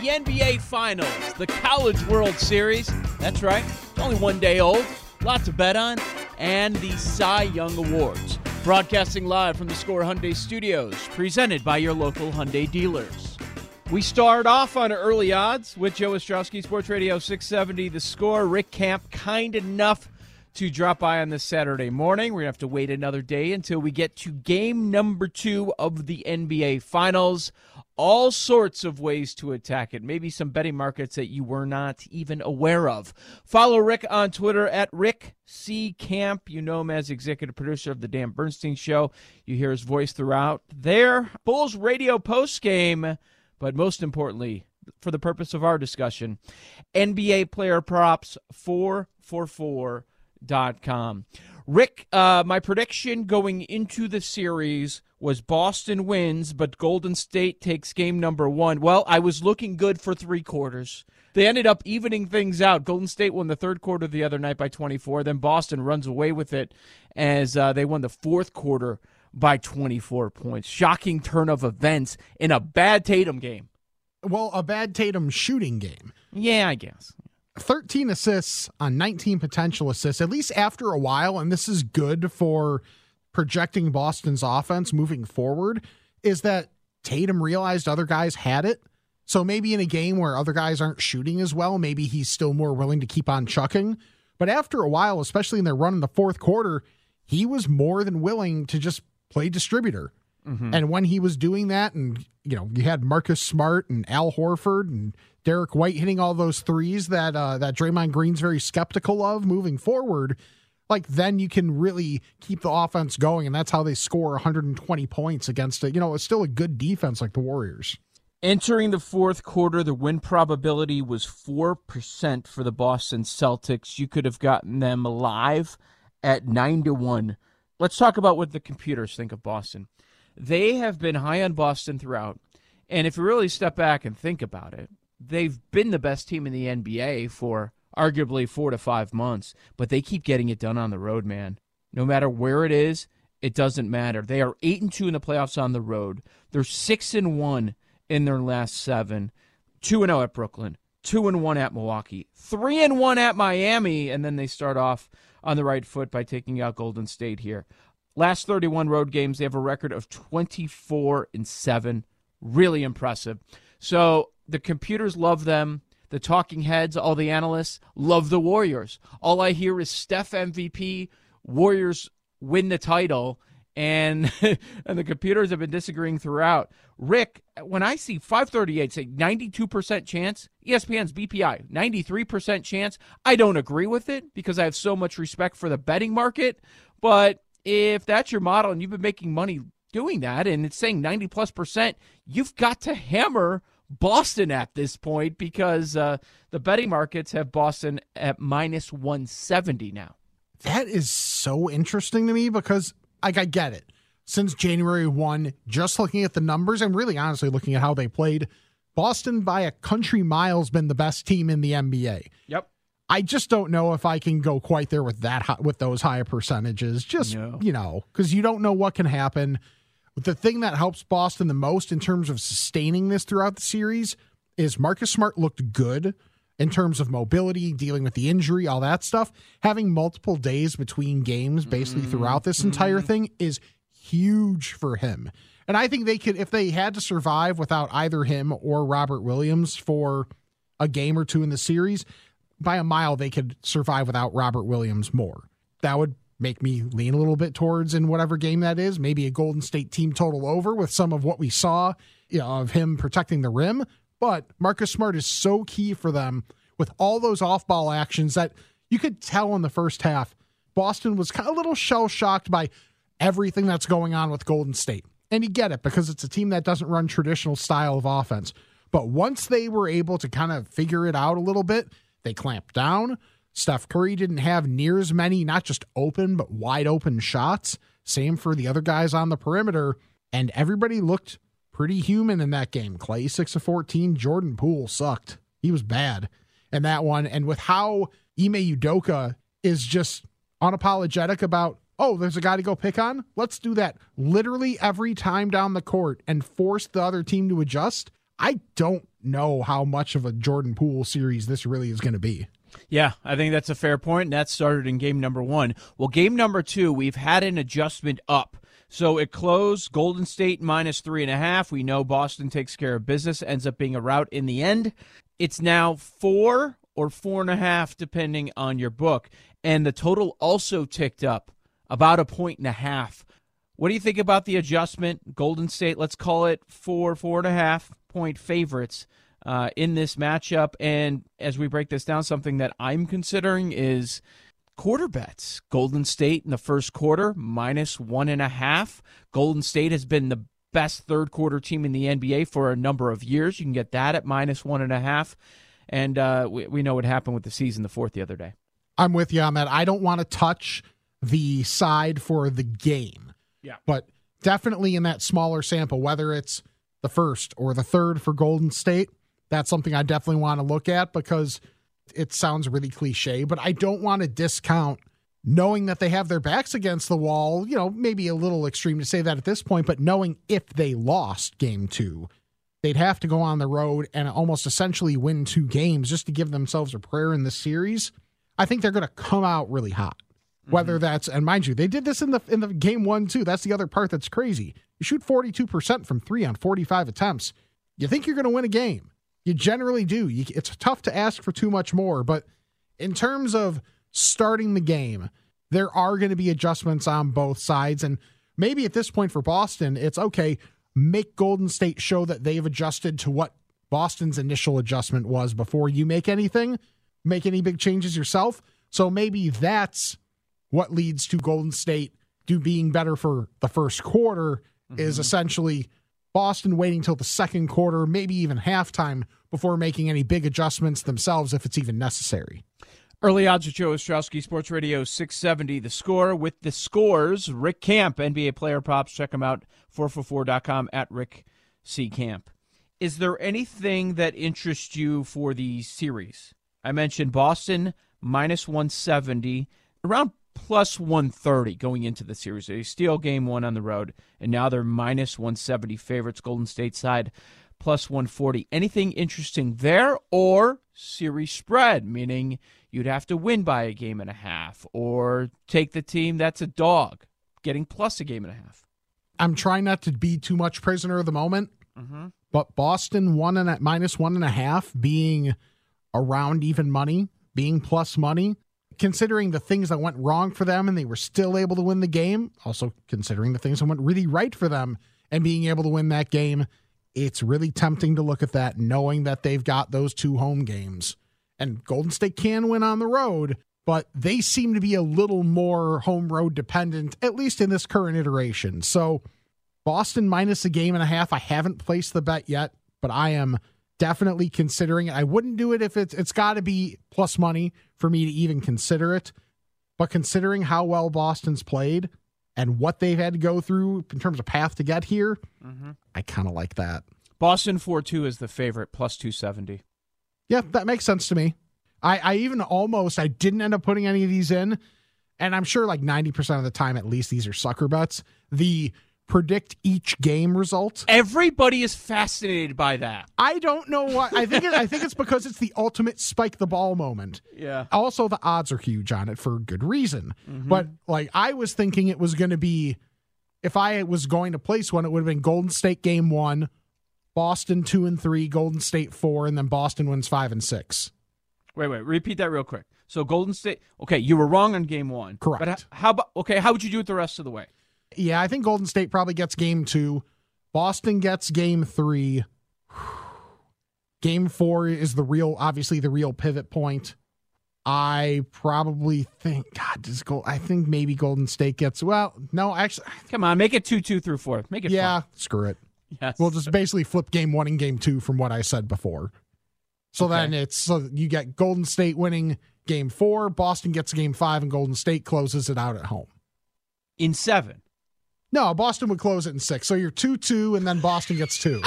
The NBA Finals, the College World Series. That's right, it's only one day old. Lots to bet on. And the Cy Young Awards. Broadcasting live from the Score Hyundai Studios, presented by your local Hyundai dealers. We start off on early odds with Joe Ostrowski, Sports Radio 670. The score, Rick Camp, kind enough to drop by on this Saturday morning. We're going to have to wait another day until we get to game number two of the NBA Finals. All sorts of ways to attack it. Maybe some betting markets that you were not even aware of. Follow Rick on Twitter at Rick C. Camp. You know him as executive producer of The Dan Bernstein Show. You hear his voice throughout there. Bulls radio post game, but most importantly, for the purpose of our discussion, NBA player props 444 com. Rick, uh, my prediction going into the series was Boston wins, but Golden State takes game number one. Well, I was looking good for three quarters. They ended up evening things out. Golden State won the third quarter the other night by 24. Then Boston runs away with it as uh, they won the fourth quarter by 24 points. Shocking turn of events in a bad Tatum game. Well, a bad Tatum shooting game. Yeah, I guess. 13 assists on 19 potential assists, at least after a while, and this is good for projecting Boston's offense moving forward, is that Tatum realized other guys had it. So maybe in a game where other guys aren't shooting as well, maybe he's still more willing to keep on chucking. But after a while, especially in their run in the fourth quarter, he was more than willing to just play distributor. Mm-hmm. And when he was doing that, and you know, you had Marcus Smart and Al Horford and Derrick White hitting all those threes that uh, that Draymond Green's very skeptical of moving forward. Like then you can really keep the offense going, and that's how they score 120 points against it. You know, it's still a good defense like the Warriors. Entering the fourth quarter, the win probability was 4% for the Boston Celtics. You could have gotten them alive at 9 to 1. Let's talk about what the computers think of Boston. They have been high on Boston throughout. And if you really step back and think about it, they've been the best team in the NBA for arguably four to five months, but they keep getting it done on the road, man. No matter where it is, it doesn't matter. They are eight and two in the playoffs on the road. They're six and one in their last seven. Two and zero at Brooklyn. Two and one at Milwaukee. Three and one at Miami, and then they start off on the right foot by taking out Golden State here. Last 31 road games, they have a record of 24 and 7. Really impressive. So the computers love them. The talking heads, all the analysts love the Warriors. All I hear is Steph MVP, Warriors win the title, and and the computers have been disagreeing throughout. Rick, when I see 538 say 92% chance, ESPN's BPI 93% chance, I don't agree with it because I have so much respect for the betting market, but if that's your model and you've been making money doing that and it's saying 90 plus percent, you've got to hammer Boston at this point because uh, the betting markets have Boston at minus 170 now. That is so interesting to me because like I get it. Since January 1, just looking at the numbers and really honestly looking at how they played, Boston by a country mile has been the best team in the NBA. Yep. I just don't know if I can go quite there with that with those higher percentages. Just no. you know, because you don't know what can happen. the thing that helps Boston the most in terms of sustaining this throughout the series is Marcus Smart looked good in terms of mobility, dealing with the injury, all that stuff. Having multiple days between games basically mm-hmm. throughout this entire mm-hmm. thing is huge for him. And I think they could, if they had to survive without either him or Robert Williams for a game or two in the series, by a mile, they could survive without Robert Williams more. That would make me lean a little bit towards in whatever game that is, maybe a Golden State team total over with some of what we saw you know, of him protecting the rim. But Marcus Smart is so key for them with all those off ball actions that you could tell in the first half. Boston was kind of a little shell shocked by everything that's going on with Golden State. And you get it because it's a team that doesn't run traditional style of offense. But once they were able to kind of figure it out a little bit, they clamped down. Steph Curry didn't have near as many, not just open, but wide open shots. Same for the other guys on the perimeter. And everybody looked pretty human in that game. Clay, 6 of 14. Jordan Poole sucked. He was bad in that one. And with how Ime Udoka is just unapologetic about, oh, there's a guy to go pick on. Let's do that literally every time down the court and force the other team to adjust. I don't know how much of a Jordan Poole series this really is going to be. Yeah, I think that's a fair point. That started in game number one. Well, game number two, we've had an adjustment up. So it closed Golden State minus three and a half. We know Boston takes care of business, ends up being a rout in the end. It's now four or four and a half, depending on your book. And the total also ticked up about a point and a half. What do you think about the adjustment? Golden State, let's call it four, four and a half point favorites uh, in this matchup. And as we break this down, something that I'm considering is quarter bets. Golden State in the first quarter, minus one and a half. Golden State has been the best third quarter team in the NBA for a number of years. You can get that at minus one and a half. And uh, we, we know what happened with the season, the fourth the other day. I'm with you that. I don't want to touch the side for the game. Yeah. But definitely in that smaller sample, whether it's the first or the third for Golden State, that's something I definitely want to look at because it sounds really cliche, but I don't want to discount knowing that they have their backs against the wall. You know, maybe a little extreme to say that at this point, but knowing if they lost game two, they'd have to go on the road and almost essentially win two games just to give themselves a prayer in this series. I think they're going to come out really hot. Whether mm-hmm. that's and mind you, they did this in the in the game one too. That's the other part that's crazy. You shoot forty two percent from three on forty five attempts. You think you're going to win a game? You generally do. You, it's tough to ask for too much more, but in terms of starting the game, there are going to be adjustments on both sides. And maybe at this point for Boston, it's okay, make Golden State show that they've adjusted to what Boston's initial adjustment was before you make anything, make any big changes yourself. So maybe that's what leads to Golden State do being better for the first quarter mm-hmm. is essentially Boston waiting till the second quarter, maybe even halftime, before making any big adjustments themselves if it's even necessary. Early odds with Joe Ostrowski, Sports Radio 670. The score with the scores. Rick Camp, NBA player props. Check him out, 444.com at Rick C. Camp. Is there anything that interests you for the series? I mentioned Boston minus 170, around plus 130 going into the series. They steal game one on the road, and now they're minus 170 favorites. Golden State side plus 140. Anything interesting there or series spread, meaning you'd have to win by a game and a half or take the team that's a dog, getting plus a game and a half. I'm trying not to be too much prisoner of the moment, mm-hmm. but Boston one and a, minus one and a half being around even money, being plus money considering the things that went wrong for them and they were still able to win the game, also considering the things that went really right for them and being able to win that game, it's really tempting to look at that knowing that they've got those two home games. And Golden State can win on the road, but they seem to be a little more home road dependent, at least in this current iteration. So Boston minus a game and a half. I haven't placed the bet yet, but I am definitely considering it. I wouldn't do it if it's it's got to be plus money for me to even consider it. But considering how well Boston's played and what they've had to go through in terms of path to get here, mm-hmm. I kind of like that. Boston 4 2 is the favorite, plus 270. Yeah, that makes sense to me. I, I even almost, I didn't end up putting any of these in. And I'm sure like 90% of the time, at least, these are sucker bets. The predict each game result. Everybody is fascinated by that. I don't know why. I think it, I think it's because it's the ultimate spike the ball moment. Yeah. Also, the odds are huge on it for good reason. Mm-hmm. But like, I was thinking it was going to be, if I was going to place one, it would have been Golden State game one, Boston two and three, Golden State four, and then Boston wins five and six. Wait, wait. Repeat that real quick. So Golden State. Okay, you were wrong on game one. Correct. But how about? Okay, how would you do it the rest of the way? Yeah, I think Golden State probably gets game two. Boston gets game three. Game four is the real, obviously the real pivot point. I probably think God does go. I think maybe Golden State gets. Well, no, actually, Come on, make it two, two through four. Make it. yeah, fun. screw it. Yes. We'll just basically flip game one and game two from what I said before. So Okay. then it's so you get Golden State winning game four, Boston gets game five, and Golden State closes it out at home. in seven. No, Boston would close it in six. So you're two two, and then Boston gets two.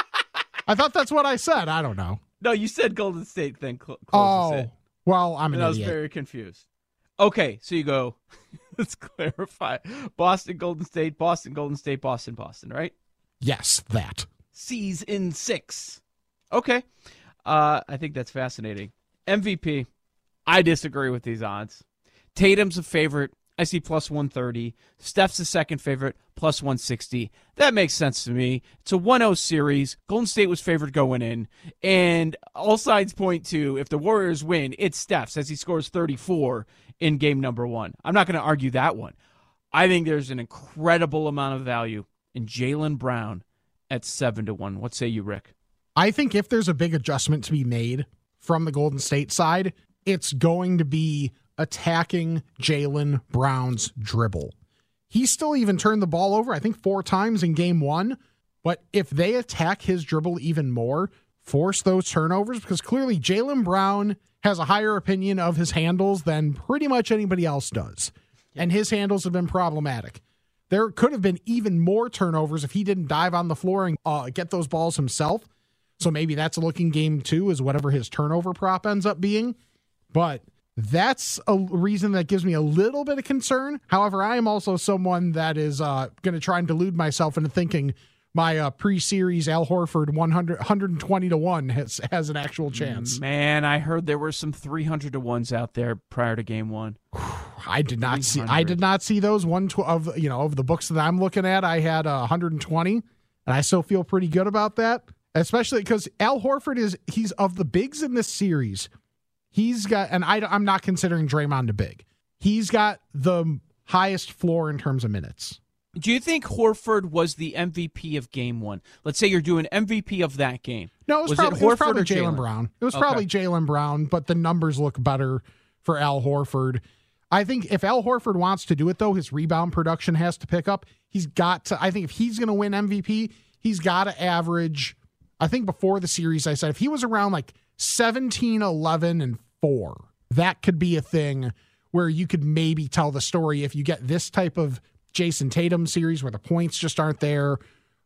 I thought that's what I said. I don't know. No, you said Golden State then cl- Oh, it. well, I'm an And I was very confused. Okay, so you go. let's clarify: Boston, Golden State, Boston, Golden State, Boston, Boston. Right? yes, that. C's in six. Okay, uh, I think that's fascinating. MVP. I disagree with these odds. Tatum's a favorite. I see plus 130. Steph's the second favorite, plus 160. That makes sense to me. It's a 1 0 series. Golden State was favored going in. And all sides point to if the Warriors win, it's Steph's as he scores 34 in game number one. I'm not going to argue that one. I think there's an incredible amount of value in Jaylen Brown at 7 to 1. What say you, Rick? I think if there's a big adjustment to be made from the Golden State side, it's going to be attacking Jaylen Brown's dribble. He still even turned the ball over, I think, four times in game one. But if they attack his dribble even more, force those turnovers, because clearly Jaylen Brown has a higher opinion of his handles than pretty much anybody else does. And his handles have been problematic. There could have been even more turnovers if he didn't dive on the floor and uh, get those balls himself. So maybe that's a looking game too, is whatever his turnover prop ends up being. But that's a reason that gives me a little bit of concern. However, I am also someone that is uh, going to try and delude myself into thinking my uh, pre-series Al Horford 100, 120 to 1 has, has an actual chance. Man, I heard there were some 300 to 1s out there prior to game one. I did not see I did not see those one tw- of you know of the books that I'm looking at. I had uh, 120, and I still feel pretty good about that. Especially because Al Horford is he's of the bigs in this series. He's got and I, I'm not considering Draymond a big. He's got the highest floor in terms of minutes. Do you think Horford was the MVP of game one? Let's say you're doing MVP of that game. No, it was, Was probably, it it was Horford probably Jaylen? Brown. It was Okay. probably Jaylen Brown, but the numbers look better for Al Horford. I think if Al Horford wants to do it, though, his rebound production has to pick up. He's got to, I think if he's going to win MVP, he's got to average, I think before the series, I said if he was around like 17, 11, and 4, that could be a thing where you could maybe tell the story if you get this type of Jayson Tatum series where the points just aren't there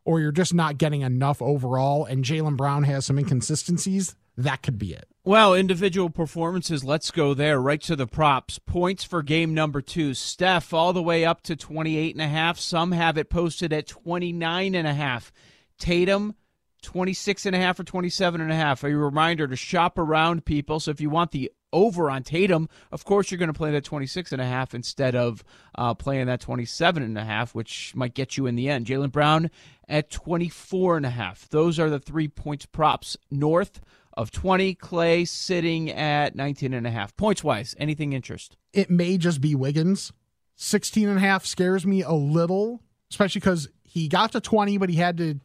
or you're just not getting enough overall and Jaylen Brown has some inconsistencies, that could be it. Well, individual performances, let's go there right to the props. Points for game number two. Steph all the way up to 28 and a half. Some have it posted at 29 and a half. Tatum 26 and a half or 27 and a half. A reminder to shop around people. So if you want the over on Tatum, of course you're going to play that 26 and a half instead of uh, playing that 27 and a half, which might get you in the end. Jaylen Brown at 24 and a half. Those are the three points props north of 20. Clay sitting at 19 and a half. Points wise, anything interest? It may just be Wiggins. 16 and a half scares me a little, especially because he got to 20, but he had to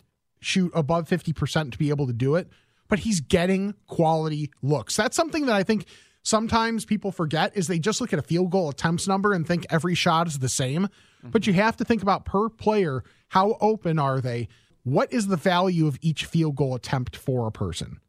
shoot above 50% to be able to do it. But he's getting quality looks. That's something that I think sometimes people forget is they just look at a field goal attempts number and think every shot is the same. But you have to think about per player, how open are they? What is the value of each field goal attempt for a person?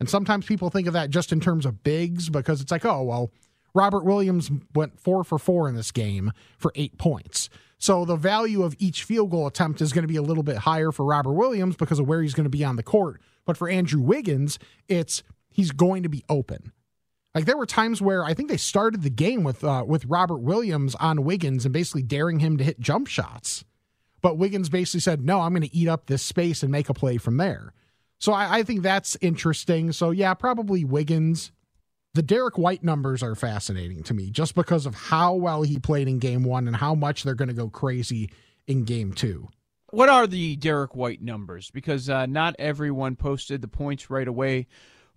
And sometimes people think of that just in terms of bigs because it's like, oh, well, Robert Williams went four for four in this game for eight points. So the value of each field goal attempt is going to be a little bit higher for Robert Williams because of where he's going to be on the court. But for Andrew Wiggins, it's he's going to be open. Like there were times where I think they started the game with uh, with Robert Williams on Wiggins and basically daring him to hit jump shots. But Wiggins basically said, no, I'm going to eat up this space and make a play from there. So I, I think that's interesting. So yeah, probably Wiggins. The Derrick White numbers are fascinating to me just because of how well he played in game one and how much they're going to go crazy in game two. What are the Derrick White numbers? Because uh, not everyone posted the points right away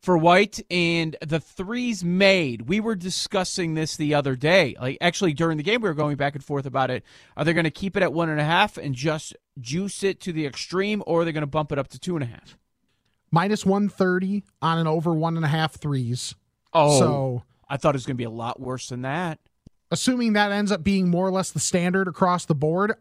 for White and the threes made. We were discussing this the other day. Like actually during the game, we were going back and forth about it. Are they going to keep it at one and a half and just juice it to the extreme, or are they going to bump it up to two and a half? Minus one thirty on an over one and a half threes. Oh, so I thought it was going to be a lot worse than that. Assuming that ends up being more or less the standard across the board,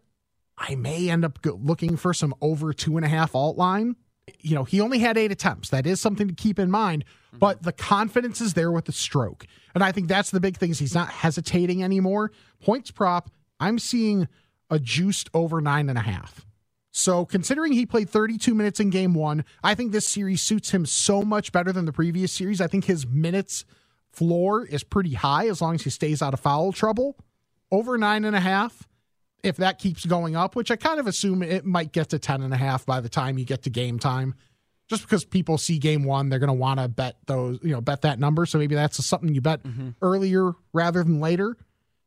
I may end up looking for some over two and a half alt line. You know, he only had eight attempts. That is something to keep in mind, mm-hmm. but the confidence is there with the stroke. And I think that's the big thing is he's not hesitating anymore. Points prop, I'm seeing a juiced over nine and a half. So, considering he played 32 minutes in game one, I think this series suits him so much better than the previous series. I think his minutes floor is pretty high as long as he stays out of foul trouble. Over nine and a half, if that keeps going up, which I kind of assume it might get to 10 and a half by the time you get to game time. Just because people see game one, they're going to want to bet those, you know, bet that number. So maybe that's something you bet mm-hmm. earlier rather than later.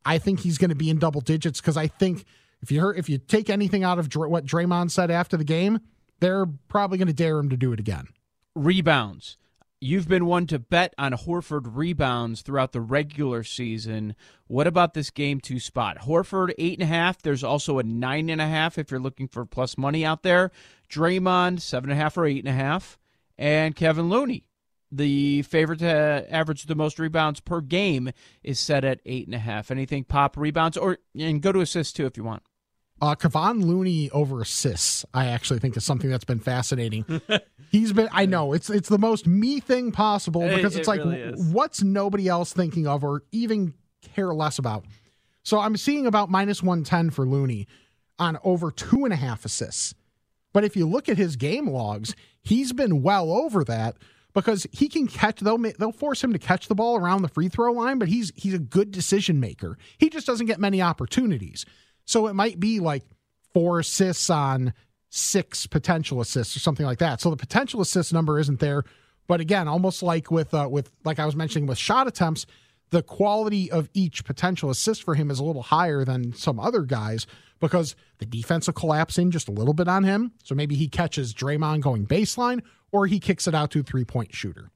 I think he's going to be in double digits because I think if you if you take anything out of Dr- what Draymond said after the game, they're probably going to dare him to do it again. Rebounds. You've been one to bet on Horford rebounds throughout the regular season. What about this game two spot? Horford eight and a half. There's also a nine and a half if you're looking for plus money out there. Draymond seven and a half or eight and a half, and Kevon Looney, the favorite to average the most rebounds per game, is set at eight and a half. Anything pop rebounds or and go to assists too if you want. Uh, Kevon Looney over assists, I actually think is something that's been fascinating. He's been, I know it's it's the most me thing possible because it, it's it like, really what's nobody else thinking of or even care less about. So I'm seeing about minus 110 for Looney on over two and a half assists. But if you look at his game logs, he's been well over that because he can catch. They'll they'll force him to catch the ball around the free throw line, but he's he's a good decision maker. He just doesn't get many opportunities. So it might be like four assists on six potential assists or something like that. So the potential assist number isn't there. But again, almost like with uh, with like I was mentioning with shot attempts, the quality of each potential assist for him is a little higher than some other guys because the defense will collapse in just a little bit on him. So maybe he catches Draymond going baseline or he kicks it out to a three point shooter.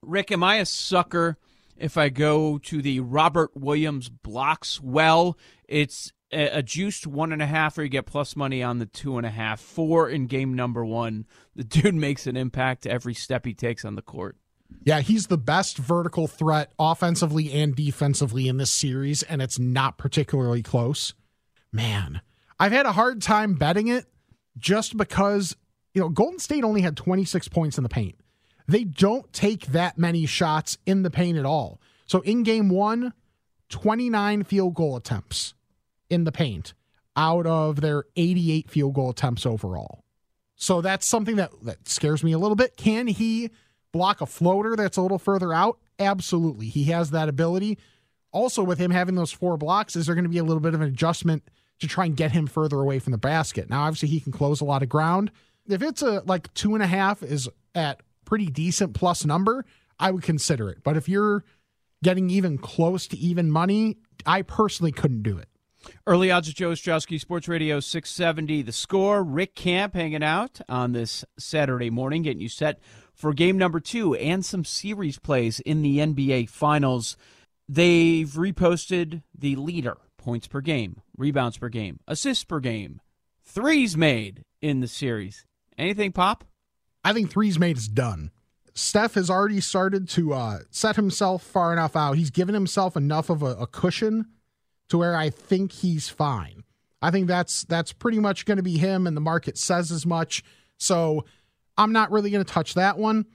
Rick, am I a sucker if I go to the Robert Williams blocks well? It's a, juiced one and a half, or you get plus money on the two and a half. Four in game number one. The dude makes an impact every step he takes on the court. Yeah, he's the best vertical threat offensively and defensively in this series, and it's not particularly close. Man, I've had a hard time betting it just because, you know, Golden State only had 26 points in the paint. They don't take that many shots in the paint at all. So in game one, 29 field goal attempts in the paint out of their 88 field goal attempts overall. So that's something that, that scares me a little bit. Can he block a floater that's a little further out? Absolutely. He has that ability. Also, with him having those four blocks, is there going to be a little bit of an adjustment to try and get him further away from the basket? Now, obviously, he can close a lot of ground. If it's a like two and a half is at pretty decent plus number, I would consider it. But if you're getting even close to even money, I personally couldn't do it. Early odds of Joe Ostrowski, Sports Radio 670. The score, Rick Camp hanging out on this Saturday morning, getting you set for game number two and some series plays in the NBA Finals. They've reposted the leader points per game, rebounds per game, assists per game, threes made in the series. Anything pop? I think threes made is done. Steph has already started to uh, set himself far enough out. He's given himself enough of a, a cushion to where I think he's fine. I think that's that's pretty much going to be him, and the market says as much. So I'm not really going to touch that one.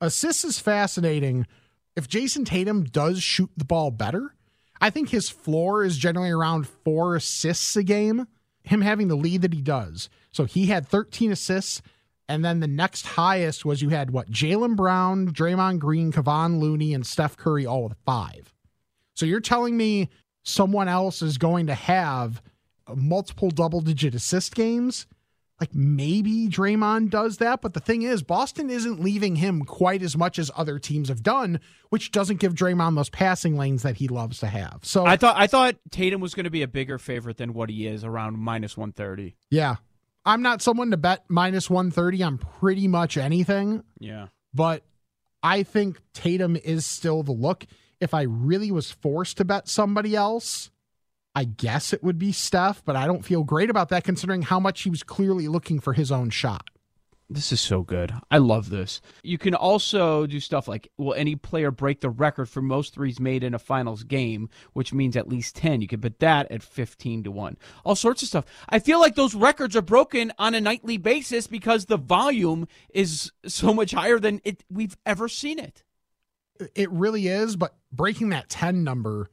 Assists is fascinating. If Jayson Tatum does shoot the ball better, I think his floor is generally around four assists a game. Him having the lead that he does. So he had 13 assists. And then the next highest was you had what? Jaylen Brown, Draymond Green, Kevon Looney, and Steph Curry all with five. So you're telling me someone else is going to have multiple double digit assist games, like maybe Draymond does that. But the thing is, Boston isn't leaving him quite as much as other teams have done, which doesn't give Draymond those passing lanes that he loves to have. So I thought I thought Tatum was going to be a bigger favorite than what he is, around minus one thirty. yeah, I'm not someone to bet minus 130 on pretty much anything, Yeah. but I think Tatum is still the look. If I really was forced to bet somebody else, I guess it would be Steph, but I don't feel great about that considering how much he was clearly looking for his own shot. This is so good. I love this. You can also do stuff like will any player break the record for most threes made in a finals game, which means at least 10. You could bet that at 15 to 1. All sorts of stuff. I feel like those records are broken on a nightly basis because the volume is so much higher than it we've ever seen it. It really is, but breaking that 10 number,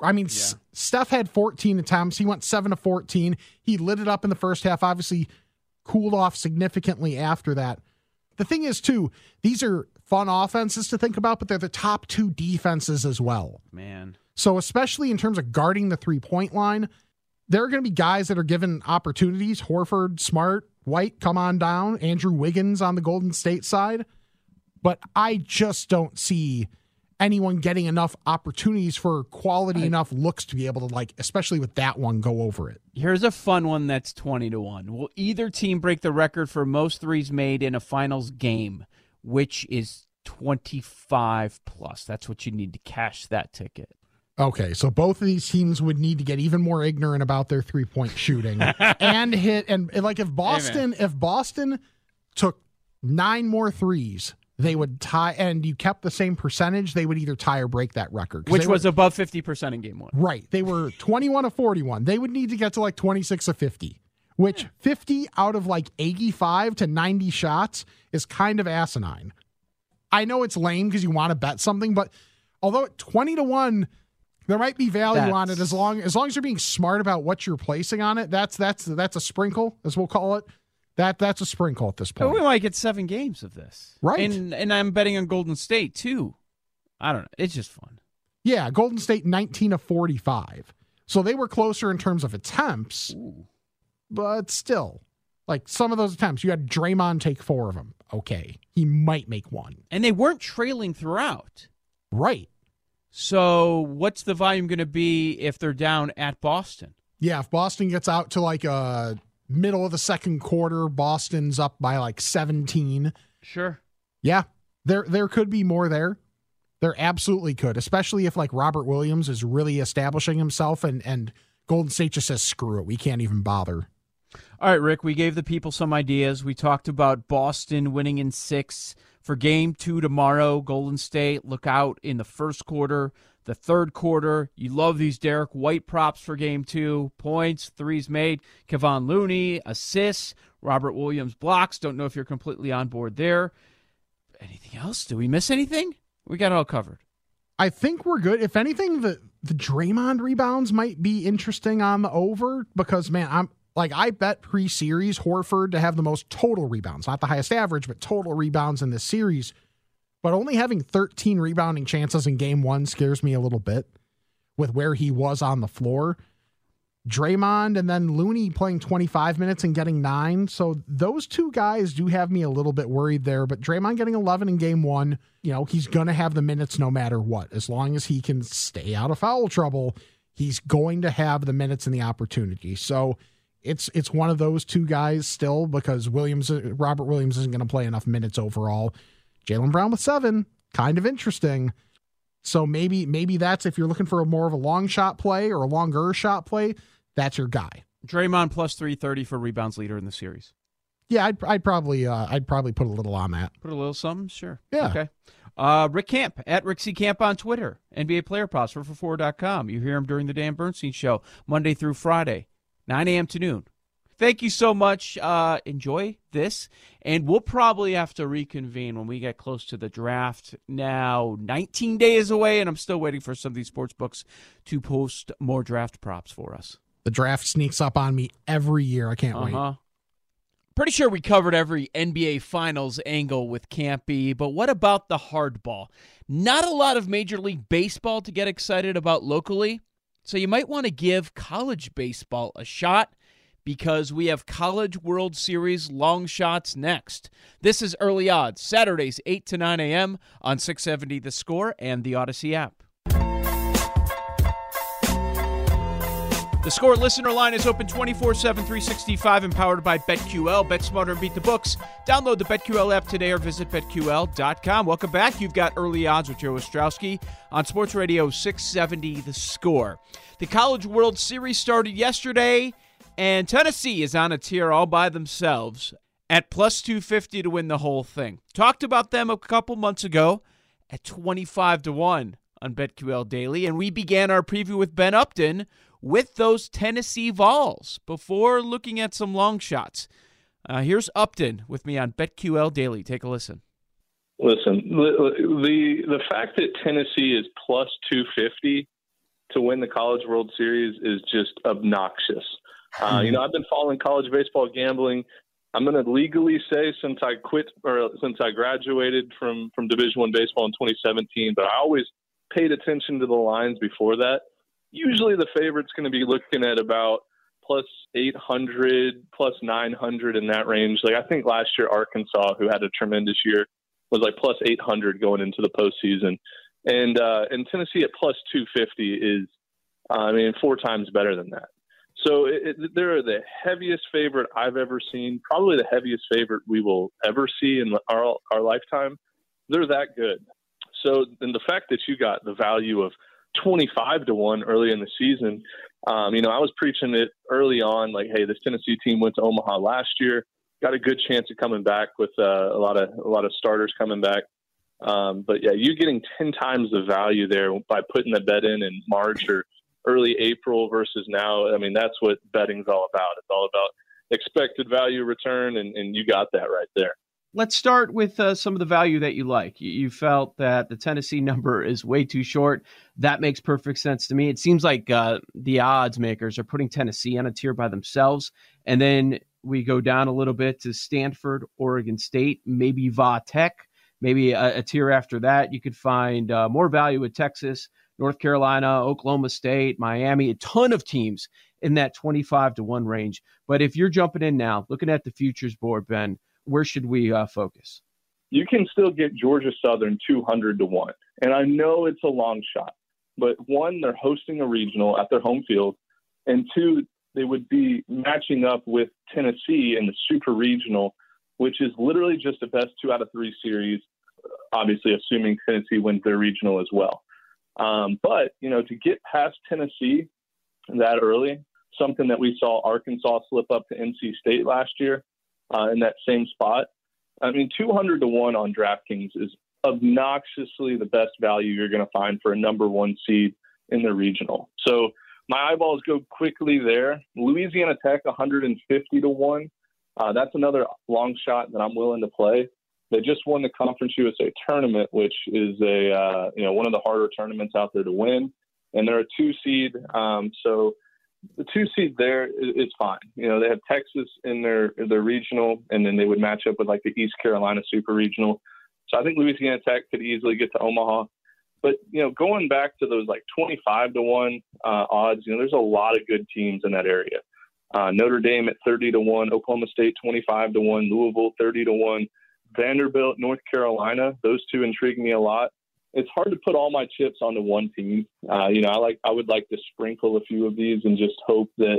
I mean, S- Steph had 14 attempts. He went 7 to 14. He lit it up in the first half, obviously cooled off significantly after that. The thing is, too, these are fun offenses to think about, but they're the top two defenses as well. Man. So, especially in terms of guarding the three point line, there are going to be guys that are given opportunities. Horford, Smart, White, come on down. Andrew Wiggins on the Golden State side. But I just don't see anyone getting enough opportunities for quality enough looks to be able to, like, especially with that one, go over it. Here's a fun one that's 20 to 1. Will either team break the record for most threes made in a finals game, which is 25 plus? That's what you need to cash that ticket. Okay, so both of these teams would need to get even more ignorant about their three point shooting and hit and, and like if Boston if Boston took nine more threes, they would tie and you kept the same percentage, they would either tie or break that record Which were- was above 50% in game one. right. They were twenty one to forty one. They would need to get to like twenty six of fifty. Which fifty out of like eighty five to ninety shots is kind of asinine. I know it's lame because you want to bet something, but although at twenty to one, there might be value on it as long as long as you're being smart about what you're placing on it. That's that's that's a sprinkle, as we'll call it. That that's a sprinkle at this But we point. might get seven games of this. Right. And, and I'm betting on Golden State too. I don't know. It's just fun. Yeah, Golden State nineteen of forty five, so they were closer in terms of attempts, but still, like some of those attempts, you had Draymond take four of them. Okay, he might make one. And they weren't trailing throughout. Right. So what's the volume going to be if they're down at Boston? Yeah, if Boston gets out to like uh middle of the second quarter, Boston's up by like seventeen. Sure. Yeah, there there could be more there. There absolutely could, especially if like Robert Williams is really establishing himself and and Golden State just says screw it, we can't even bother. All right, Rick, we gave the people some ideas. We talked about Boston winning in six for game two tomorrow. Golden State, look out in the first quarter, the third quarter. You love these Derrick White props for game two. Points, threes made. Kevon Looney, assists. Robert Williams blocks. Don't know if you're completely on board there. Anything else? Do we miss anything? We got it all covered. I think we're good. If anything, the the Draymond rebounds might be interesting on the over because man, I'm like I bet pre-series Horford to have the most total rebounds, not the highest average, but total rebounds in this series. But only having 13 rebounding chances in game one scares me a little bit with where he was on the floor. Draymond and then Looney playing 25 minutes and getting nine. So those two guys do have me a little bit worried there. But Draymond getting 11 in game one, you know, he's going to have the minutes no matter what. As long as he can stay out of foul trouble, he's going to have the minutes and the opportunity. So it's it's one of those two guys still because Williams Robert Williams isn't going to play enough minutes overall. Jaylen Brown with seven, kind of interesting. So maybe maybe that's if you're looking for a more of a long shot play or a longer shot play, that's your guy. Draymond plus 330 for rebounds leader in the series. Yeah, I'd, I'd probably uh, I'd probably put a little on that. Put a little something? Sure. Yeah. Okay. Uh, Rick Camp at Rick C. Camp on Twitter. NBA player props for for4.com. You hear him during the Dan Bernstein show, Monday through Friday, 9 a.m. to noon. Thank you so much. Uh, enjoy this. And we'll probably have to reconvene when we get close to the draft. Now, 19 days away, and I'm still waiting for some of these sports books to post more draft props for us. The draft sneaks up on me every year. I can't wait. Uh-huh. Pretty sure we covered every NBA Finals angle with Campy, but what about the hardball? Not a lot of Major League Baseball to get excited about locally. So you might want to give college baseball a shot because we have College World Series long shots next. This is Early Odds, Saturdays 8 to 9 a.m. on 670 The Score and the Audacy app. The score listener line is open 24 7, 365 and powered by BetQL. Bet smarter and beat the books. Download the BetQL app today or visit BetQL.com. Welcome back. You've got early odds with Joe Ostrowski on Sports Radio 670 The score. The College World Series started yesterday, and Tennessee is on a tier all by themselves at plus 250 to win the whole thing. Talked about them a couple months ago at 25 to 1 on BetQL Daily, and we began our preview with Ben Upton with those Tennessee Vols before looking at some long shots. Uh, here's Upton with me on BetQL Daily. Take a listen. Listen, the, the the fact that Tennessee is plus 250 to win the College World Series is just obnoxious. Uh, you know, I've been following college baseball gambling. I'm going to legally say since I quit or since I graduated from from Division One baseball in 2017, but I always paid attention to the lines before that usually the favorite's going to be looking at about plus 800, plus 900 in that range. Like I think last year Arkansas, who had a tremendous year, was like plus 800 going into the postseason, and uh, and Tennessee at plus 250 is, uh, I mean, four times better than that. So it, it, they're the heaviest favorite I've ever seen, probably the heaviest favorite we will ever see in our our lifetime. They're that good. So, and the fact that you got the value of 25 to 1 early in the season. Um, you know, I was preaching it early on, like, hey, this Tennessee team went to Omaha last year, got a good chance of coming back with uh, a lot of a lot of starters coming back. Um, but yeah, you getting 10 times the value there by putting the bet in in March or early April versus now. I mean, that's what betting's all about. It's all about expected value return, and, and you got that right there. Let's start with uh, some of the value that you like. You, felt that the Tennessee number is way too short. That makes perfect sense to me. It seems like uh, the odds makers are putting Tennessee on a tier by themselves. And then we go down a little bit to Stanford, Oregon State, maybe Va Tech, maybe a, a tier after that. You could find uh, more value with Texas, North Carolina, Oklahoma State, Miami, a ton of teams in that 25 to 1 range. But if you're jumping in now, looking at the futures board, Ben, where should we uh, focus? You can still get Georgia Southern 200 to 1. And I know it's a long shot, but one, they're hosting a regional at their home field. And two, they would be matching up with Tennessee in the super regional, which is literally just a best two out of three series, obviously, assuming Tennessee wins their regional as well. Um, but, you know, to get past Tennessee that early, something that we saw Arkansas slip up to NC State last year, uh, in that same spot. I mean, 200 to 1 on DraftKings is obnoxiously the best value you're going to find for a number one seed in the regional. So my eyeballs go quickly there. Louisiana Tech, 150 to 1. Uh, that's another long shot that I'm willing to play. They just won the Conference USA tournament, which is a uh, you know one of the harder tournaments out there to win, and they're a two seed. Um, so the two seed there is fine. You know, they have Texas in their their regional, and then they would match up with like the East Carolina Super Regional. So I think Louisiana Tech could easily get to Omaha. But you know, going back to those like 25 to one uh, odds, you know, there's a lot of good teams in that area. Uh, Notre Dame at 30 to one, Oklahoma State 25 to one, Louisville 30 to one, Vanderbilt, North Carolina. Those two intrigue me a lot it's hard to put all my chips onto one team. Uh, you know, I like I would like to sprinkle a few of these and just hope that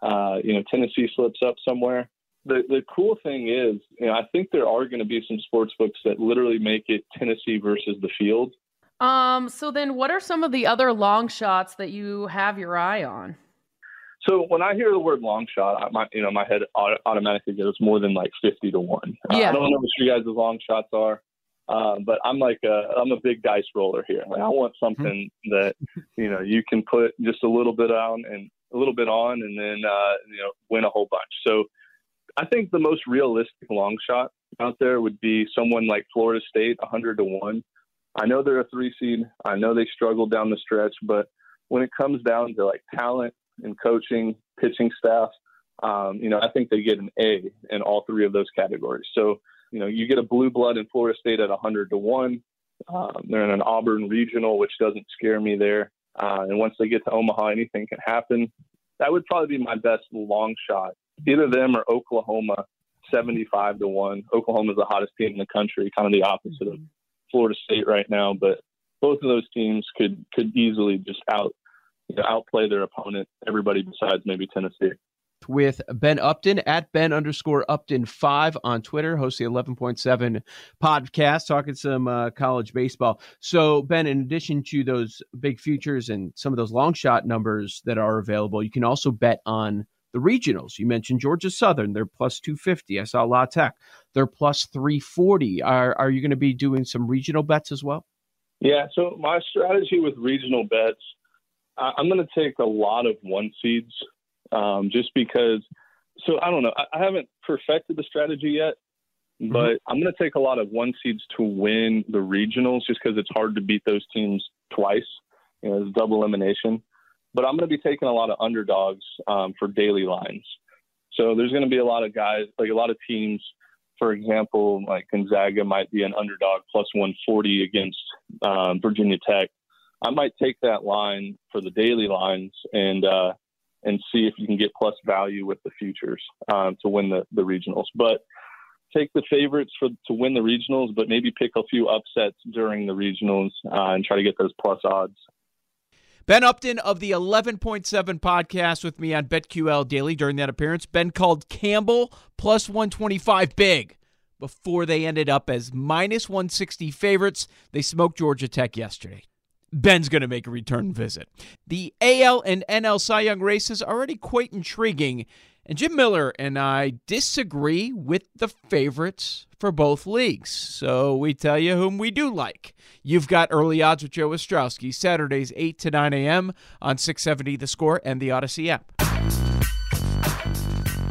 uh, you know Tennessee slips up somewhere. The the cool thing is, you know, I think there are going to be some sports books that literally make it Tennessee versus the field. Um. So then, what are some of the other long shots that you have your eye on? So when I hear the word long shot, I, my you know my head automatically goes more than like fifty to one. Uh. I don't know what you guys' long shots are. Uh, but I'm like a I'm a big dice roller here. Like I want mm-hmm. something that you know you can put just a little bit on and a little bit on, and then uh, you know win a whole bunch. So I think the most realistic long shot out there would be someone like Florida State, 100 to one. I know they're a three seed. I know they struggled down the stretch, but when it comes down to like talent and coaching, pitching staff, um, you know, I think they get an A in all three of those categories. So you know, you get a blue blood in Florida State at 100 to 1. Um, they're in an Auburn regional, which doesn't scare me there. Uh, and once they get to Omaha, anything can happen. That would probably be my best long shot. Either them or Oklahoma, 75 to 1. Oklahoma is the hottest team in the country, kind of the opposite of Florida State right now. But both of those teams could could easily just out you know, outplay their opponent, everybody besides maybe Tennessee with Ben Upton at Ben underscore Upton five on Twitter, hosts the eleven point seven podcast, talking some uh, college baseball. So Ben, in addition to those big futures and some of those long shot numbers that are available, you can also bet on the regionals. You mentioned Georgia Southern; they're plus two fifty. I saw La Tech; they're plus three forty. Are are you going to be doing some regional bets as well? Yeah. So my strategy with regional bets, I'm going to take a lot of one seeds um, just because. So I don't know. I, I haven't perfected the strategy yet, mm-hmm. but I'm going to take a lot of one seeds to win the regionals just because it's hard to beat those teams twice. You know, it's double elimination. But I'm going to be taking a lot of underdogs um, for daily lines. So there's going to be a lot of guys, like a lot of teams. For example, like Gonzaga might be an underdog plus 140 against um, Virginia Tech. I might take that line for the daily lines and uh, and see if you can get plus value with the futures um, to win the, the regionals. But take the favorites for to win the regionals, but maybe pick a few upsets during the regionals uh, and try to get those plus odds. Ben Upton of the 11.7 podcast with me on BetQL Daily during that appearance. Ben called Campbell plus 125 big before they ended up as minus 160 favorites. They smoked Georgia Tech yesterday. Ben's going to make a return visit. The AL and NL Cy Young races are already quite intriguing, and Jim Miller and I disagree with the favorites for both leagues. So we tell you whom we do like. You've got early odds with Joe Ostrowski, Saturdays 8 to 9 a.m. on 670 The Score and the Audacy app.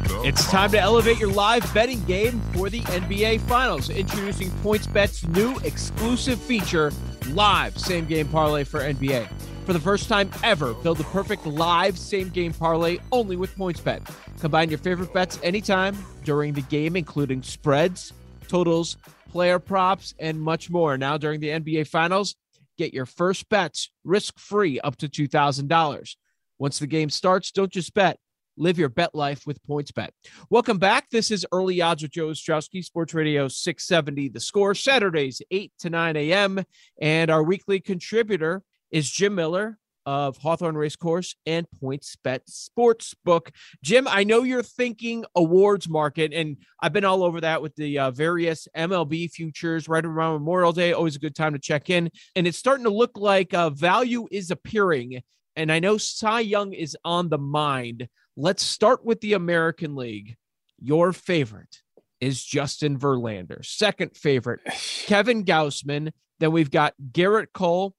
It's time to elevate your live betting game for the NBA Finals. Introducing PointsBet's new exclusive feature, Live Same Game Parlay for NBA. For the first time ever, build the perfect live same game parlay only with PointsBet. Combine your favorite bets anytime during the game, including spreads, totals, player props, and much more. Now, during the NBA Finals, get your first bets risk free up to $2,000. Once the game starts, don't just bet Live your bet life with PointsBet. Welcome back. This is Early Odds with Joe Ostrowski, Sports Radio 670. The score Saturdays, 8 to 9 a.m. And our weekly contributor is Jim Miller of Hawthorne Racecourse and PointsBet Sportsbook. Jim, I know you're thinking awards market, and I've been all over that with the uh, various MLB futures right around Memorial Day. Always a good time to check in. And it's starting to look like uh, value is appearing. And I know Cy Young is on the mind. Let's start with the American League. Your favorite is Justin Verlander. Second favorite, Kevin Gausman. Then we've got Gerrit Cole,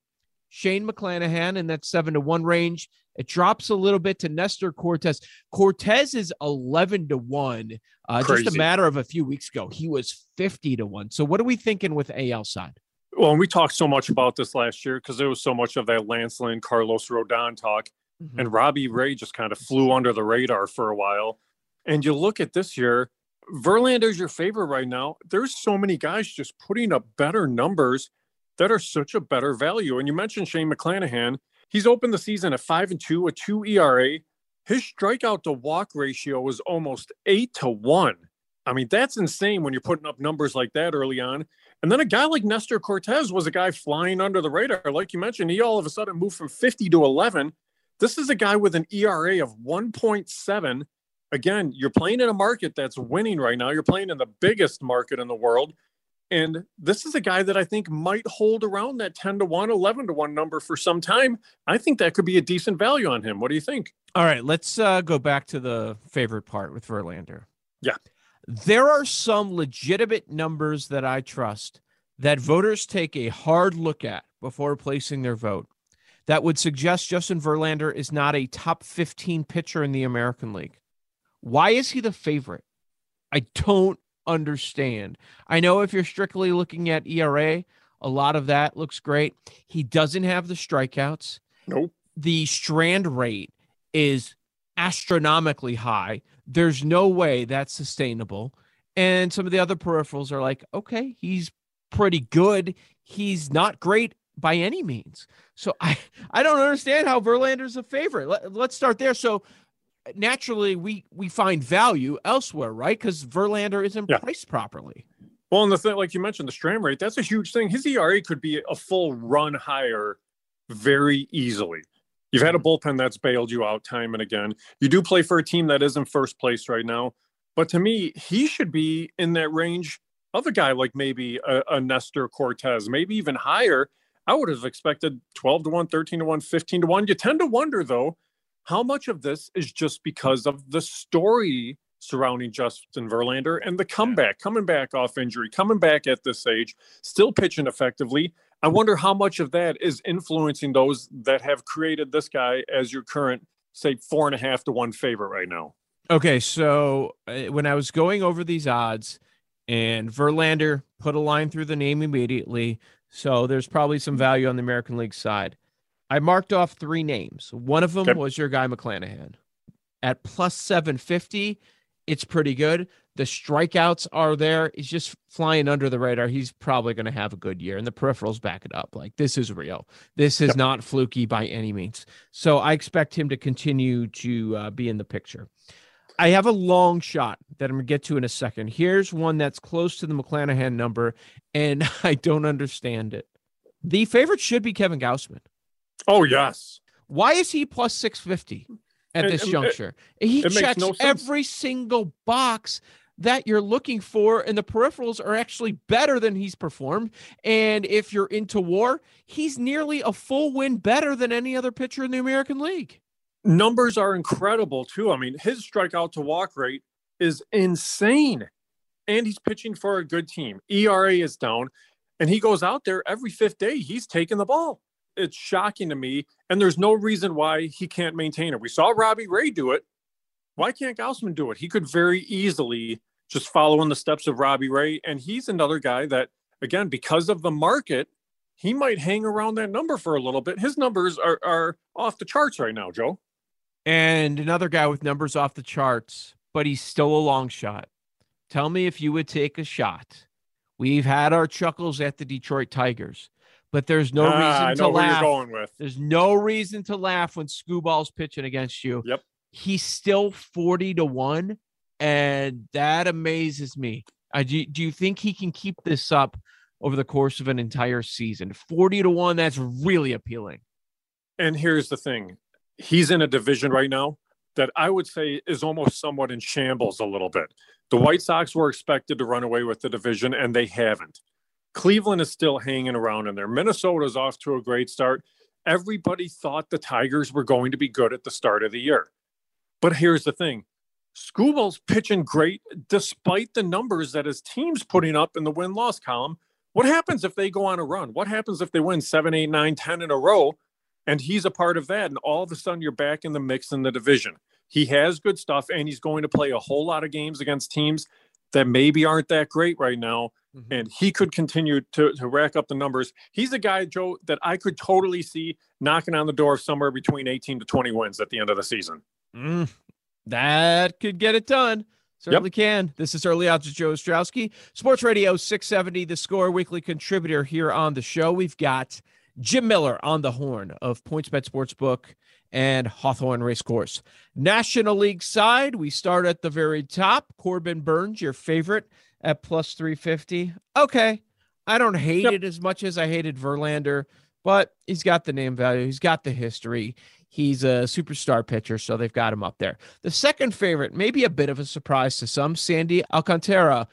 Shane McClanahan in that seven to one range. It drops a little bit to Nestor Cortes. Cortes is 11 to 1. Uh, just a matter of a few weeks ago, he was 50 to 1. So, what are we thinking with AL side? Well, and we talked so much about this last year because there was so much of that Lance Lynn, Carlos Rodon talk. Mm-hmm. And Robbie Ray just kind of flew under the radar for a while. And you look at this year, Verlander's your favorite right now. There's so many guys just putting up better numbers that are such a better value. And you mentioned Shane McClanahan. He's opened the season at five and two, a two ERA. His strikeout to walk ratio was almost eight to one. I mean, that's insane when you're putting up numbers like that early on. And then a guy like Nestor Cortes was a guy flying under the radar. Like you mentioned, he all of a sudden moved from 50 to 11. This is a guy with an ERA of 1.7. Again, you're playing in a market that's winning right now. You're playing in the biggest market in the world. And this is a guy that I think might hold around that 10 to 1, 11 to 1 number for some time. I think that could be a decent value on him. What do you think? All right, let's uh, go back to the favorite part with Verlander. Yeah. There are some legitimate numbers that I trust that voters take a hard look at before placing their vote that would suggest Justin Verlander is not a top 15 pitcher in the American League. Why is he the favorite? I don't understand. I know if you're strictly looking at ERA, a lot of that looks great. He doesn't have the strikeouts. Nope. The strand rate is astronomically high. There's no way that's sustainable. And some of the other peripherals are like, okay, he's pretty good. He's not great by any means. So I I don't understand how Verlander's a favorite. Let, let's start there. So naturally we we find value elsewhere, right? Because Verlander isn't Yeah. priced properly. Well, and the thing, like you mentioned, the strand rate, that's a huge thing. His ERA could be a full run higher very easily. You've had a bullpen that's bailed you out time and again. You do play for a team that is in first place right now. But to me, he should be in that range of a guy like maybe a, a Nestor Cortes, maybe even higher. I would have expected 12 to 1, 13 to 1, 15 to 1. You tend to wonder, though, how much of this is just because of the story surrounding Justin Verlander and the comeback, coming back off injury, coming back at this age, still pitching effectively. I wonder how much of that is influencing those that have created this guy as your current, say, four and a half to one favorite right now. Okay, so uh, when I was going over these odds, and Verlander put a line through the name immediately, so there's probably some value on the American League side. I marked off three names. One of them Okay. was your guy McClanahan. At plus 750, it's pretty good. The strikeouts are there. He's just flying under the radar. He's probably going to have a good year, and the peripherals back it up. Like this is real. This is not fluky by any means. So I expect him to continue to uh, be in the picture. I have a long shot that I'm going to get to in a second. Here's one that's close to the McClanahan number, and I don't understand it. The favorite should be Kevin Gausman. Oh, yes. Why is he plus 650 at It- this it- juncture? He it makes checks no every single box that you're looking for, and the peripherals are actually better than he's performed. And if you're into WAR, he's nearly a full win better than any other pitcher in the American League. Numbers are incredible, too. I mean, his strikeout to walk rate is insane. And he's pitching for a good team. ERA is down, and he goes out there every fifth day. He's taking the ball. It's shocking to me. And there's no reason why he can't maintain it. We saw Robbie Ray do it. Why can't Gausman do it? He could very easily just follow in the steps of Robbie Ray. And he's another guy that, again, because of the market, he might hang around that number for a little bit. His numbers are, are off the charts right now, Joe. And another guy with numbers off the charts, but he's still a long shot. Tell me if you would take a shot. We've had our chuckles at the Detroit Tigers, but there's no Ah, reason I to laugh. There's no reason to laugh when Skubal's pitching against you. Yep. He's still 40 to 1, and that amazes me. I, do, do you think he can keep this up over the course of an entire season? 40 to 1, that's really appealing. And here's the thing he's in a division right now that I would say is almost somewhat in shambles a little bit. The White Sox were expected to run away with the division, and they haven't. Cleveland is still hanging around in there. Minnesota's off to a great start. Everybody thought the Tigers were going to be good at the start of the year. But here's the thing Skubal's pitching great despite the numbers that his team's putting up in the win loss column. What happens if they go on a run? What happens if they win seven, eight, nine, ten in a row? And he's a part of that. And all of a sudden, you're back in the mix in the division. He has good stuff, and he's going to play a whole lot of games against teams that maybe aren't that great right now. And he could continue to, to rack up the numbers. He's a guy, Joe, that I could totally see knocking on the door of somewhere between 18 to 20 wins at the end of the season. Mm, that could get it done. Certainly can. This is Early Odds with Joe Ostrowski, Sports Radio 670, the score weekly contributor here on the show. We've got Jim Miller on the horn of PointsBet Sportsbook and Hawthorne Racecourse. National League side, we start at the very top. Corbin Burnes, your favorite at plus 350. Okay. I don't hate Yep. it as much as I hated Verlander, but he's got the name value. He's got the history. He's a superstar pitcher, so they've got him up there. The second favorite, maybe a bit of a surprise to some, Sandy Alcantara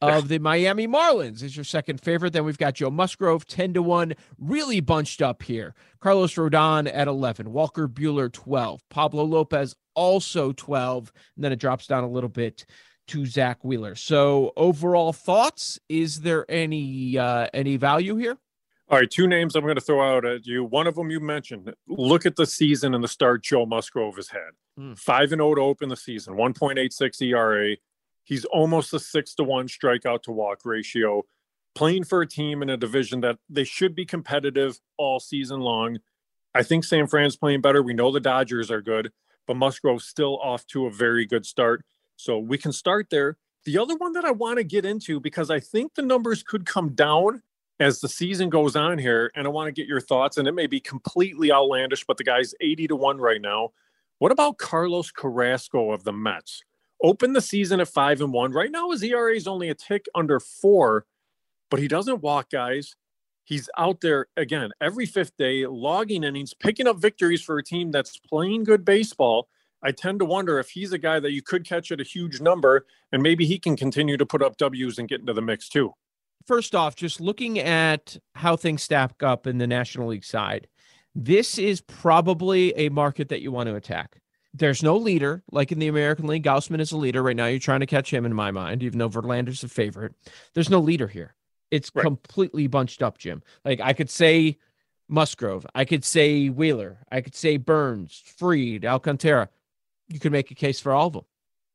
of the Miami Marlins is your second favorite. Then we've got Joe Musgrove, 10 to 1, really bunched up here. Carlos Rodon at 11, Walker Buehler, 12, Pablo Lopez also 12, and then it drops down a little bit to Zack Wheeler. So overall thoughts, is there any uh any value here? All right, two names I'm going to throw out at you. One of them you mentioned. Look at the season and the start Joe Musgrove has had. Hmm. Five and zero to open the season. 1.86 ERA. He's almost a six to one strikeout to walk ratio. Playing for a team in a division that they should be competitive all season long. I think San Fran's playing better. We know the Dodgers are good, but Musgrove's still off to a very good start. So we can start there. The other one that I want to get into because I think the numbers could come down as the season goes on here, and I want to get your thoughts, and it may be completely outlandish, but the guy's 80 to 1 right now. What about Carlos Carrasco of the Mets? Open the season at five and one. Right now, his ERA is only a tick under four, but he doesn't walk guys. He's out there again every fifth day, logging innings, picking up victories for a team that's playing good baseball. I tend to wonder if he's a guy that you could catch at a huge number, and maybe he can continue to put up W's and get into the mix too. First off, just looking at how things stack up in the National League side, this is probably a market that you want to attack. There's no leader like in the American League. Gausman is a leader right now. You're trying to catch him in my mind, even though Verlander's a favorite. There's no leader here. It's right. completely bunched up, Jim. Like I could say Musgrove, I could say Wheeler, I could say Burnes, Fried, Alcantara. You could make a case for all of them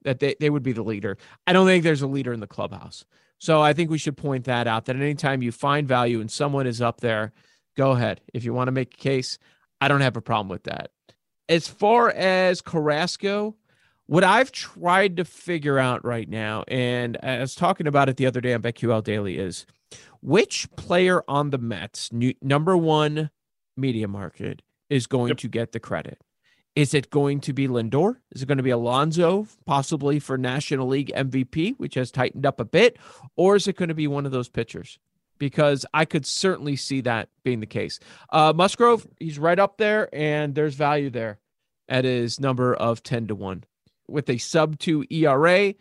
that they, they would be the leader. I don't think there's a leader in the clubhouse. So I think we should point that out that anytime you find value and someone is up there, go ahead. If you want to make a case, I don't have a problem with that. As far as Carrasco, what I've tried to figure out right now, and I was talking about it the other day on BetQL Daily, is which player on the Mets, new, number one media market, is going yep. to get the credit? Is it going to be Lindor? Is it going to be Alonso, possibly for National League MVP, which has tightened up a bit? Or is it going to be one of those pitchers? Because I could certainly see that being the case. Uh, Musgrove, he's right up there, and there's value there at his number of 10 to 1. With a sub 2 ERA,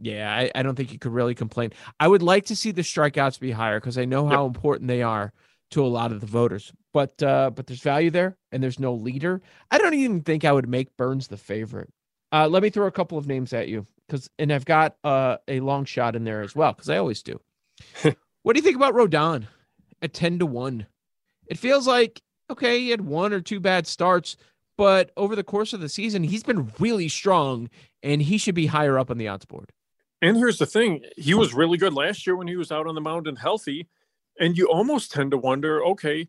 yeah, I, I, don't think you could really complain. I would like to see the strikeouts be higher because I know how yep. important they are to a lot of the voters. But uh, but there's value there, and there's no leader. I don't even think I would make Burnes the favorite. Uh, let me throw a couple of names at you because, and I've got uh, a long shot in there as well because I always do. What do you think about Rodon at 10 to 1? It feels like, okay, he had one or two bad starts, but over the course of the season, he's been really strong and he should be higher up on the odds board. And here's the thing he was really good last year when he was out on the mound and healthy. And you almost tend to wonder okay,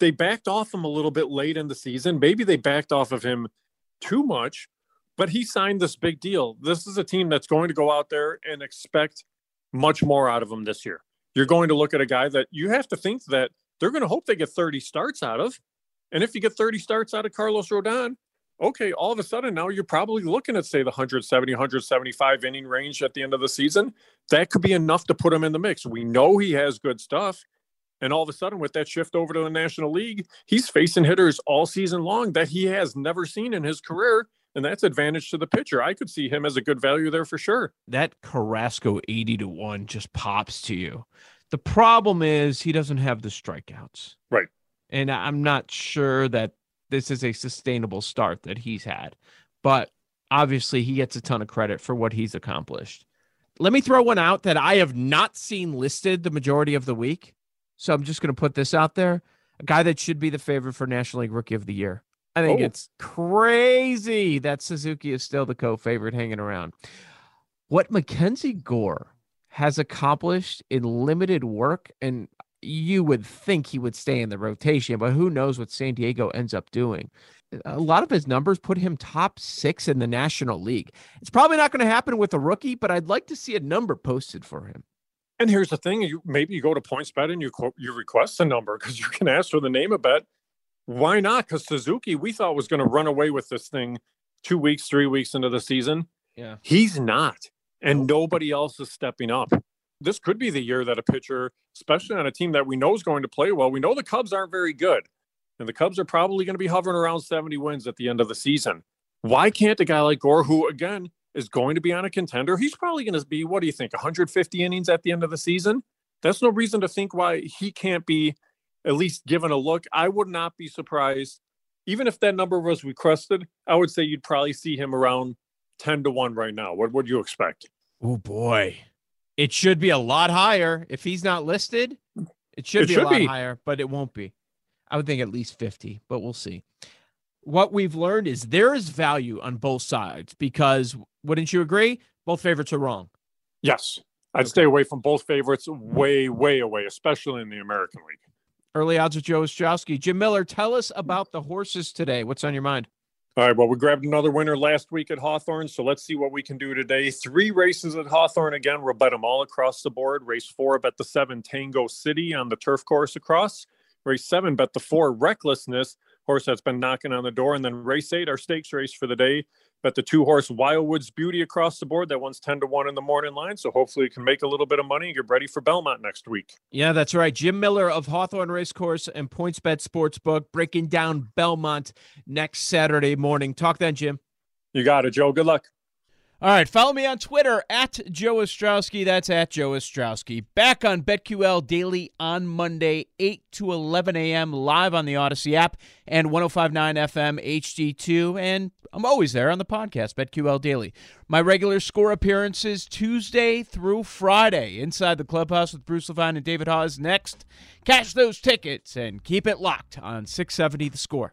they backed off him a little bit late in the season. Maybe they backed off of him too much, but he signed this big deal. This is a team that's going to go out there and expect much more out of him this year you're going to look at a guy that you have to think that they're going to hope they get 30 starts out of. And if you get 30 starts out of Carlos Rodon, okay, all of a sudden now you're probably looking at say the 170, 175 inning range at the end of the season. That could be enough to put him in the mix. We know he has good stuff. And all of a sudden, with that shift over to the National League, he's facing hitters all season long that he has never seen in his career. And that's advantage to the pitcher. I could see him as a good value there for sure. That Carrasco 80 to 1 just pops to you. The problem is he doesn't have the strikeouts. Right. And I'm not sure that this is a sustainable start that he's had. But obviously, he gets a ton of credit for what he's accomplished. Let me throw one out that I have not seen listed the majority of the week. So I'm just going to put this out there. A guy that should be the favorite for National League Rookie of the Year. I think oh. it's crazy that Suzuki is still the co-favorite hanging around. What MacKenzie Gore has accomplished in limited work, and you would think he would stay in the rotation, but who knows what San Diego ends up doing. A lot of his numbers put him top six in the National League. It's probably not going to happen with a rookie, but I'd like to see a number posted for him. And here's the thing: you maybe you go to PointsBet and you you request the number because you can ask for the name of bet why not? Because Suzuki, we thought was going to run away with this thing two weeks, three weeks into the season. Yeah. He's not. And nobody else is stepping up. This could be the year that a pitcher, especially on a team that we know is going to play well, we know the Cubs aren't very good. And the Cubs are probably going to be hovering around 70 wins at the end of the season. Why can't a guy like Gore, who again is going to be on a contender, he's probably going to be, what do you think, 150 innings at the end of the season? That's no reason to think why he can't be at least given a look. I would not be surprised, even if that number was requested. I would say you'd probably see him around ten to one right now. What would you expect? Oh boy, it should be a lot higher if he's not listed. It should it be should a lot be. higher, but it won't be. I would think at least fifty, but we'll see. What we've learned is there is value on both sides because wouldn't you agree? Both favorites are wrong. Yes. I'd okay. stay away from both favorites way, way away, especially in the American League. Early odds with Joe Ostrowski. Jim Miller, tell us about the horses today. What's on your mind? All right, well, we grabbed another winner last week at Hawthorne, so let's see what we can do today. Three races at Hawthorne again. We'll bet them all across the board. Race four, bet the seven Tango City on the turf course across. Race seven, bet the four Recklessness horse that's been knocking on the door. And then race eight, our stakes race for the day. Bet the two horse Wildwood's Beauty across the board. That one's 10 to 1 in the morning line. So hopefully you can make a little bit of money and get ready for Belmont next week. Yeah, that's right. Jim Miller of Hawthorne Racecourse and PointsBet Sportsbook breaking down Belmont next Saturday morning. Talk then, Jim. You got it, Joe. Good luck. All right, follow me on Twitter at Joe Ostrowski. That's at Joe Ostrowski. Back on BetQL Daily on Monday, 8 to 11 a.m., live on the Audacy app and 1059 FM HD2. And I'm always there on the podcast, BetQL Daily. My regular score appearances Tuesday through Friday inside the clubhouse with Bruce Levine and David Hawes next. Cash those tickets and keep it locked on 670 The Score.